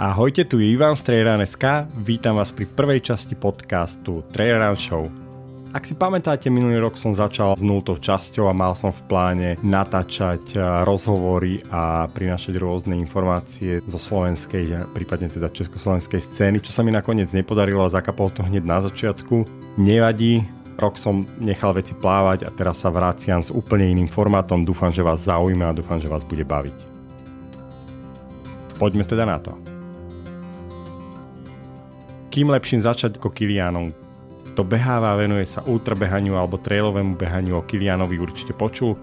Ahojte, tu je Ivan z Trailer.sk, vítam vás pri prvej časti podcastu Trailer Show. Ak si pamätáte, minulý rok som začal s nultou časťou a mal som v pláne natáčať rozhovory a prinašať rôzne informácie zo slovenskej, prípadne teda československej scény, čo sa mi nakoniec nepodarilo a zakapol to hneď na začiatku. Nevadí, rok som nechal veci plávať a teraz sa vraciam s úplne iným formátom. Dúfam, že vás zaujíma a dúfam, že vás bude baviť. Poďme teda na to. Kým lepším začať ako Kilianom? Kto beháva venuje sa ultrabehaniu alebo trailovému behaniu o Kilianovi určite počul.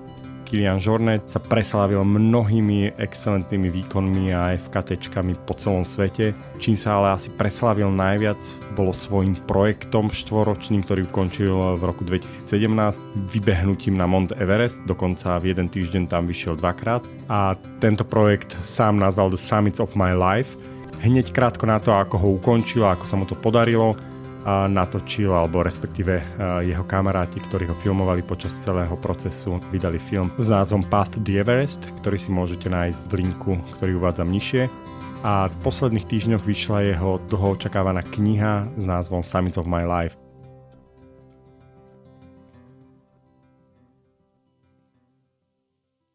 Kilian Jornet sa preslávil mnohými excelentnými výkonmi a FKTčkami po celom svete. Čím sa ale asi preslávil najviac, bolo svojím projektom štvoročným, ktorý ukončil v roku 2017, vybehnutím na Mount Everest, dokonca v jeden týždeň tam vyšiel dvakrát. A tento projekt sám nazval The Summits of My Life – hneď krátko na to, ako ho ukončil, ako sa mu to podarilo, natočil, alebo respektíve jeho kamaráti, ktorí ho filmovali počas celého procesu, vydali film s názvom Path to the Everest, ktorý si môžete nájsť v linku, ktorý uvádzam nižšie. A v posledných týždňoch vyšla jeho dlho očakávaná kniha s názvom Summits of My Life.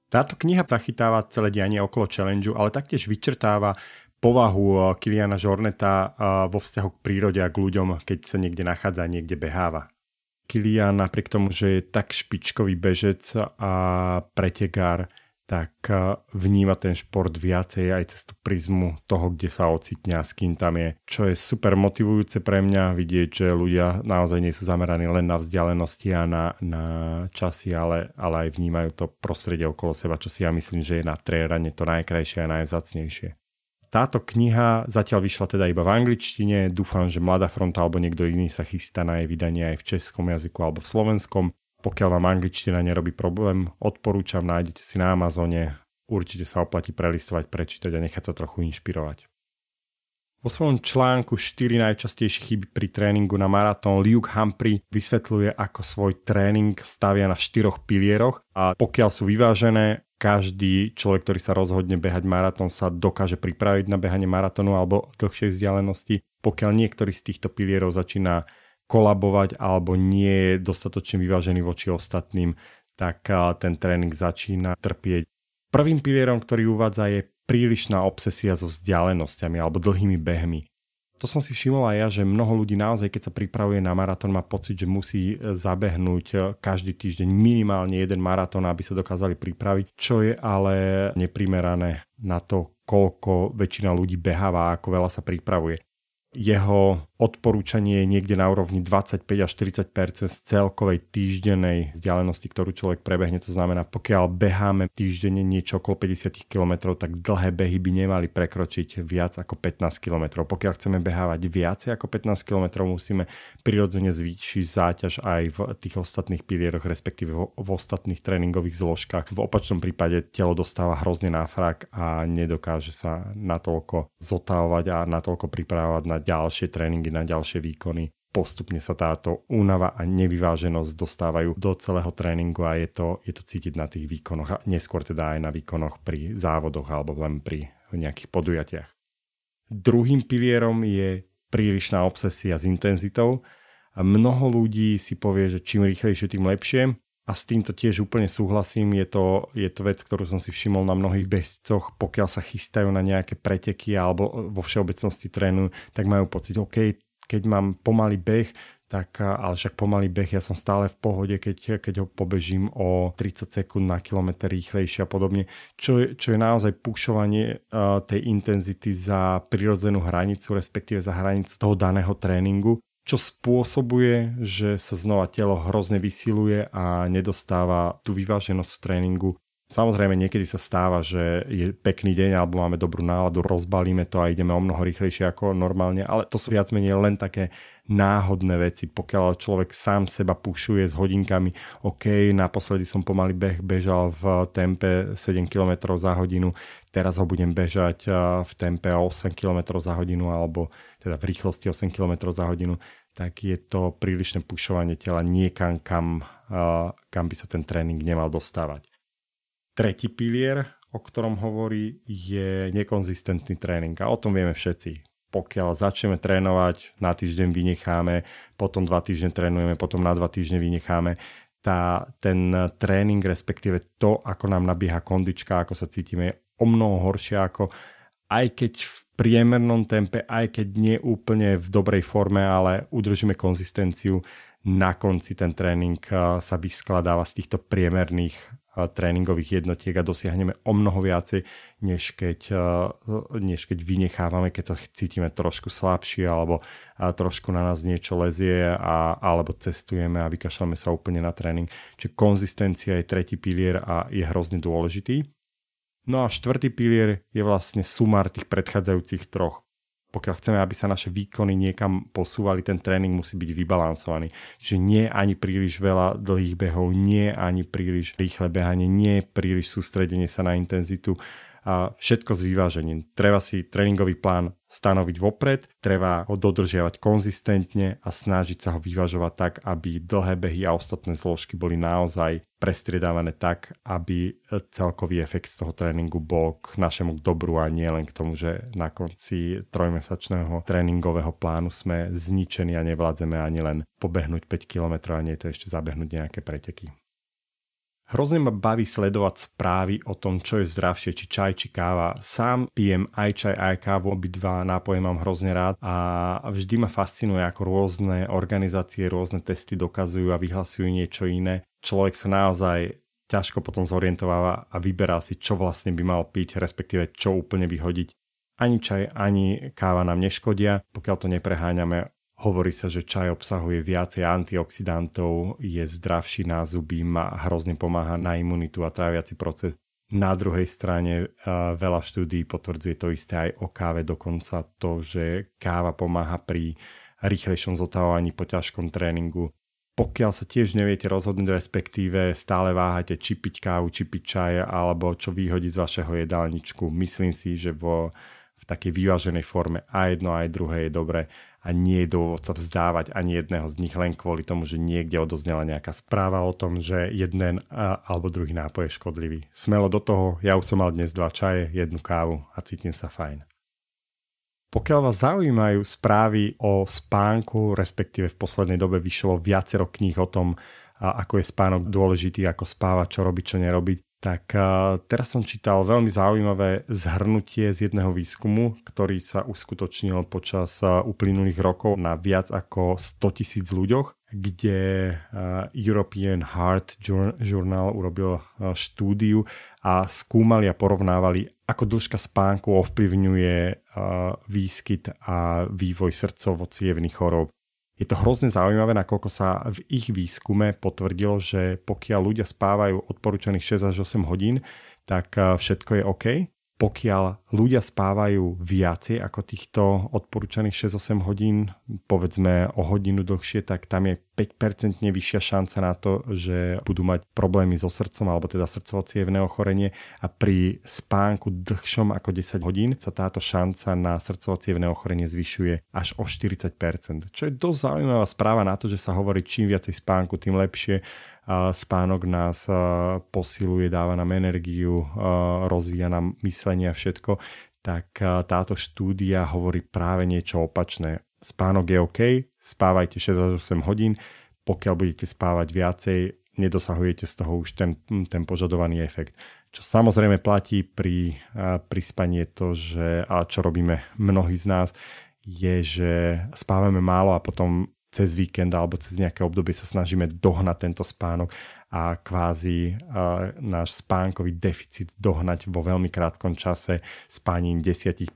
Táto kniha zachytáva celé dianie okolo challengeu, ale taktiež vyčrtáva povahu eh, Kiliana Žorneta eh, vo vzťahu k prírode a k ľuďom, keď sa niekde nachádza, niekde beháva. Kilian napriek tomu, že je tak špičkový bežec a pretegár, tak eh, vníma ten šport viacej aj cez tú prizmu toho, kde sa ocitne a s kým tam je. Čo je super motivujúce pre mňa vidieť, že ľudia naozaj nie sú zameraní len na vzdialenosti a na, na časy, ale, ale aj vnímajú to prostredie okolo seba, čo si ja myslím, že je na trérane to najkrajšie a najzacnejšie. Táto kniha zatiaľ vyšla teda iba v angličtine, dúfam, že Mladá fronta alebo niekto iný sa chystá na jej vydanie aj v českom jazyku alebo v slovenskom. Pokiaľ vám angličtina nerobí problém, odporúčam, nájdete si na Amazone, určite sa oplatí prelistovať, prečítať a nechať sa trochu inšpirovať. Vo svojom článku 4 najčastejšie chyby pri tréningu na maratón Luke Humphrey vysvetľuje, ako svoj tréning stavia na štyroch pilieroch a pokiaľ sú vyvážené, každý človek, ktorý sa rozhodne behať maratón, sa dokáže pripraviť na behanie maratónu alebo dlhšej vzdialenosti. Pokiaľ niektorý z týchto pilierov začína kolabovať alebo nie je dostatočne vyvážený voči ostatným, tak ten tréning začína trpieť. Prvým pilierom, ktorý uvádza, je prílišná obsesia so vzdialenosťami alebo dlhými behmi. To som si všimol aj ja, že mnoho ľudí naozaj, keď sa pripravuje na maratón, má pocit, že musí e, zabehnúť e, každý týždeň minimálne jeden maratón, aby sa dokázali pripraviť, čo je ale neprimerané na to, koľko väčšina ľudí beháva a ako veľa sa pripravuje jeho odporúčanie je niekde na úrovni 25 až 40 z celkovej týždennej vzdialenosti, ktorú človek prebehne. To znamená, pokiaľ beháme týždenne niečo okolo 50 km, tak dlhé behy by nemali prekročiť viac ako 15 km. Pokiaľ chceme behávať viacej ako 15 km, musíme prirodzene zvýšiť záťaž aj v tých ostatných pilieroch, respektíve v ostatných tréningových zložkách. V opačnom prípade telo dostáva hrozne náfrak a nedokáže sa natoľko zotávovať a natoľko pripravovať na ďalšie tréningy, na ďalšie výkony. Postupne sa táto únava a nevyváženosť dostávajú do celého tréningu a je to, je to cítiť na tých výkonoch a neskôr teda aj na výkonoch pri závodoch alebo len pri nejakých podujatiach. Druhým pilierom je prílišná obsesia s intenzitou. Mnoho ľudí si povie, že čím rýchlejšie, tým lepšie. A s týmto tiež úplne súhlasím, je to, je to vec, ktorú som si všimol na mnohých bežcoch, pokiaľ sa chystajú na nejaké preteky alebo vo všeobecnosti trénujú, tak majú pocit, OK, keď mám pomalý beh, tak, ale však pomalý beh, ja som stále v pohode, keď, keď ho pobežím o 30 sekúnd na kilometr rýchlejšie a podobne, čo je, čo je naozaj pušovanie uh, tej intenzity za prirodzenú hranicu, respektíve za hranicu toho daného tréningu čo spôsobuje, že sa znova telo hrozne vysiluje a nedostáva tú vyváženosť v tréningu. Samozrejme, niekedy sa stáva, že je pekný deň alebo máme dobrú náladu, rozbalíme to a ideme o mnoho rýchlejšie ako normálne, ale to sú viac menej len také náhodné veci. Pokiaľ človek sám seba pušuje s hodinkami, OK, naposledy som pomaly beh bežal v tempe 7 km za hodinu, teraz ho budem bežať v tempe 8 km za hodinu alebo teda v rýchlosti 8 km za hodinu, tak je to prílišné pušovanie tela niekam, kam, kam by sa ten tréning nemal dostávať. Tretí pilier, o ktorom hovorí, je nekonzistentný tréning. A o tom vieme všetci. Pokiaľ začneme trénovať, na týždeň vynecháme, potom dva týždne trénujeme, potom na dva týždne vynecháme, tá, ten tréning, respektíve to, ako nám nabieha kondička, ako sa cítime, je o mnoho horšie ako aj keď v priemernom tempe, aj keď nie úplne v dobrej forme, ale udržíme konzistenciu, na konci ten tréning eh, sa vyskladáva z týchto priemerných eh, tréningových jednotiek a dosiahneme o mnoho viacej, než keď, eh, než keď vynechávame, keď sa cítime trošku slabšie alebo trošku na nás niečo lezie a, alebo cestujeme a vykašľame sa úplne na tréning. Čiže konzistencia je tretí pilier a je hrozne dôležitý. No a štvrtý pilier je vlastne sumár tých predchádzajúcich troch. Pokiaľ chceme, aby sa naše výkony niekam posúvali, ten tréning musí byť vybalansovaný. Čiže nie ani príliš veľa dlhých behov, nie ani príliš rýchle behanie, nie príliš sústredenie sa na intenzitu a všetko s vyvážením. Treba si tréningový plán stanoviť vopred, treba ho dodržiavať konzistentne a snažiť sa ho vyvažovať tak, aby dlhé behy a ostatné zložky boli naozaj prestriedávané tak, aby celkový efekt z toho tréningu bol k našemu dobru a nie len k tomu, že na konci trojmesačného tréningového plánu sme zničení a nevládzeme ani len pobehnúť 5 km a nie to ešte zabehnúť nejaké preteky. Hrozne ma baví sledovať správy o tom, čo je zdravšie, či čaj, či káva. Sám pijem aj čaj, aj kávu, obidva nápoje mám hrozne rád a vždy ma fascinuje, ako rôzne organizácie, rôzne testy dokazujú a vyhlasujú niečo iné. Človek sa naozaj ťažko potom zorientováva a vyberá si, čo vlastne by mal piť, respektíve čo úplne vyhodiť. Ani čaj, ani káva nám neškodia, pokiaľ to nepreháňame Hovorí sa, že čaj obsahuje viacej antioxidantov, je zdravší na zuby, má hrozne pomáha na imunitu a tráviaci proces. Na druhej strane veľa štúdí potvrdzuje to isté aj o káve, dokonca to, že káva pomáha pri rýchlejšom zotavovaní po ťažkom tréningu. Pokiaľ sa tiež neviete rozhodnúť, respektíve stále váhate, či piť kávu, či piť čaj, alebo čo vyhodiť z vašeho jedálničku, myslím si, že vo, v takej vyváženej forme aj jedno, aj druhé je dobré a nie je dôvod sa vzdávať ani jedného z nich len kvôli tomu, že niekde odoznela nejaká správa o tom, že jeden alebo druhý nápoj je škodlivý. Smelo do toho, ja už som mal dnes dva čaje, jednu kávu a cítim sa fajn. Pokiaľ vás zaujímajú správy o spánku, respektíve v poslednej dobe vyšlo viacero kníh o tom, ako je spánok dôležitý, ako spávať, čo robiť, čo nerobiť, tak teraz som čítal veľmi zaujímavé zhrnutie z jedného výskumu, ktorý sa uskutočnil počas uplynulých rokov na viac ako 100 tisíc ľuďoch, kde European Heart Journal urobil štúdiu a skúmali a porovnávali, ako dĺžka spánku ovplyvňuje výskyt a vývoj srdcovo chorób. Je to hrozne zaujímavé, nakoľko sa v ich výskume potvrdilo, že pokiaľ ľudia spávajú odporúčaných 6 až 8 hodín, tak eh, všetko je OK pokiaľ ľudia spávajú viacej ako týchto odporúčaných 6-8 hodín, povedzme o hodinu dlhšie, tak tam je 5% vyššia šanca na to, že budú mať problémy so srdcom alebo teda srdcovo ochorenie a pri spánku dlhšom ako 10 hodín sa táto šanca na srdcovo ochorenie zvyšuje až o 40%. Čo je dosť zaujímavá správa na to, že sa hovorí čím viacej spánku, tým lepšie spánok nás posiluje, dáva nám energiu, rozvíja nám myslenie a všetko, tak táto štúdia hovorí práve niečo opačné. Spánok je OK, spávajte 6 až 8 hodín, pokiaľ budete spávať viacej, nedosahujete z toho už ten, ten požadovaný efekt. Čo samozrejme platí pri, pri spaní je to, že, a čo robíme mnohí z nás, je, že spávame málo a potom cez víkend alebo cez nejaké obdobie sa snažíme dohnať tento spánok a kvázi uh, náš spánkový deficit dohnať vo veľmi krátkom čase spaním 10-15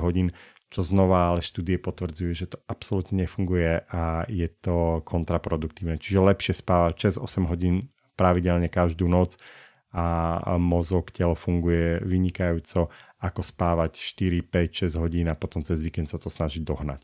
hodín, čo znova ale štúdie potvrdzujú, že to absolútne nefunguje a je to kontraproduktívne. Čiže lepšie spávať 6-8 hodín pravidelne každú noc a mozog, telo funguje vynikajúco, ako spávať 4, 5, 6 hodín a potom cez víkend sa to snažiť dohnať.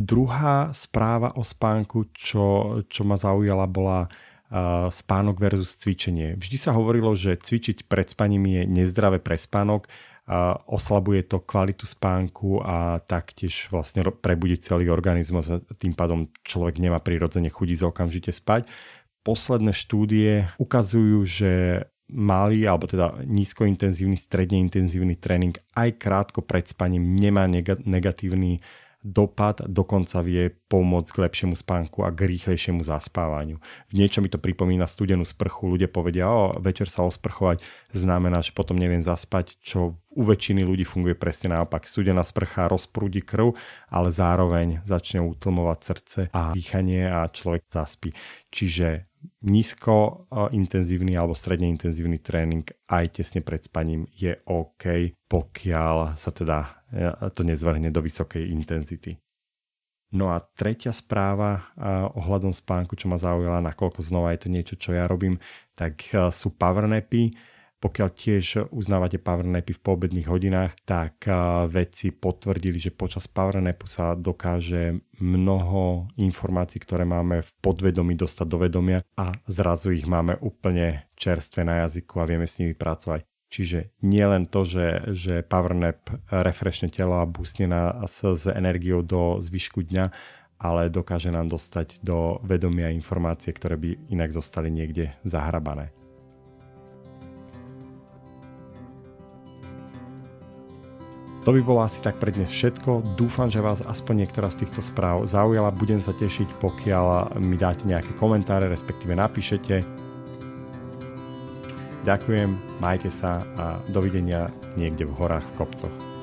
Druhá správa o spánku, čo, čo ma zaujala, bola uh, spánok versus cvičenie. Vždy sa hovorilo, že cvičiť pred spaním je nezdravé pre spánok, uh, oslabuje to kvalitu spánku a taktiež vlastne prebudí celý organizmus a tým pádom človek nemá prirodzene chudí za okamžite spať. Posledné štúdie ukazujú, že malý alebo teda nízkointenzívny, stredne intenzívny tréning aj krátko pred spaním nemá negatívny dopad dokonca vie pomôcť k lepšiemu spánku a k rýchlejšiemu zaspávaniu. V niečo mi to pripomína studenú sprchu. Ľudia povedia, o večer sa osprchovať znamená, že potom neviem zaspať, čo u väčšiny ľudí funguje presne naopak. Studená sprcha rozprúdi krv, ale zároveň začne utlmovať srdce a dýchanie a človek zaspí. Čiže nízko intenzívny alebo stredne intenzívny tréning aj tesne pred spaním je OK, pokiaľ sa teda to nezvrhne do vysokej intenzity. No a tretia správa ohľadom spánku, čo ma zaujala, nakoľko znova je to niečo, čo ja robím, tak sú powernapy. Pokiaľ tiež uznávate powernapy v poobedných hodinách, tak vedci potvrdili, že počas powernapu sa dokáže mnoho informácií, ktoré máme v podvedomí dostať do vedomia a zrazu ich máme úplne čerstvé na jazyku a vieme s nimi pracovať. Čiže nie len to, že, že powernap refreshne telo a boostne nás s energiou do zvyšku dňa, ale dokáže nám dostať do vedomia informácie, ktoré by inak zostali niekde zahrabané. To by bolo asi tak pre dnes všetko. Dúfam, že vás aspoň niektorá z týchto správ zaujala. Budem sa tešiť, pokiaľ mi dáte nejaké komentáre, respektíve napíšete. Ďakujem, majte sa a dovidenia niekde v horách, v kopcoch.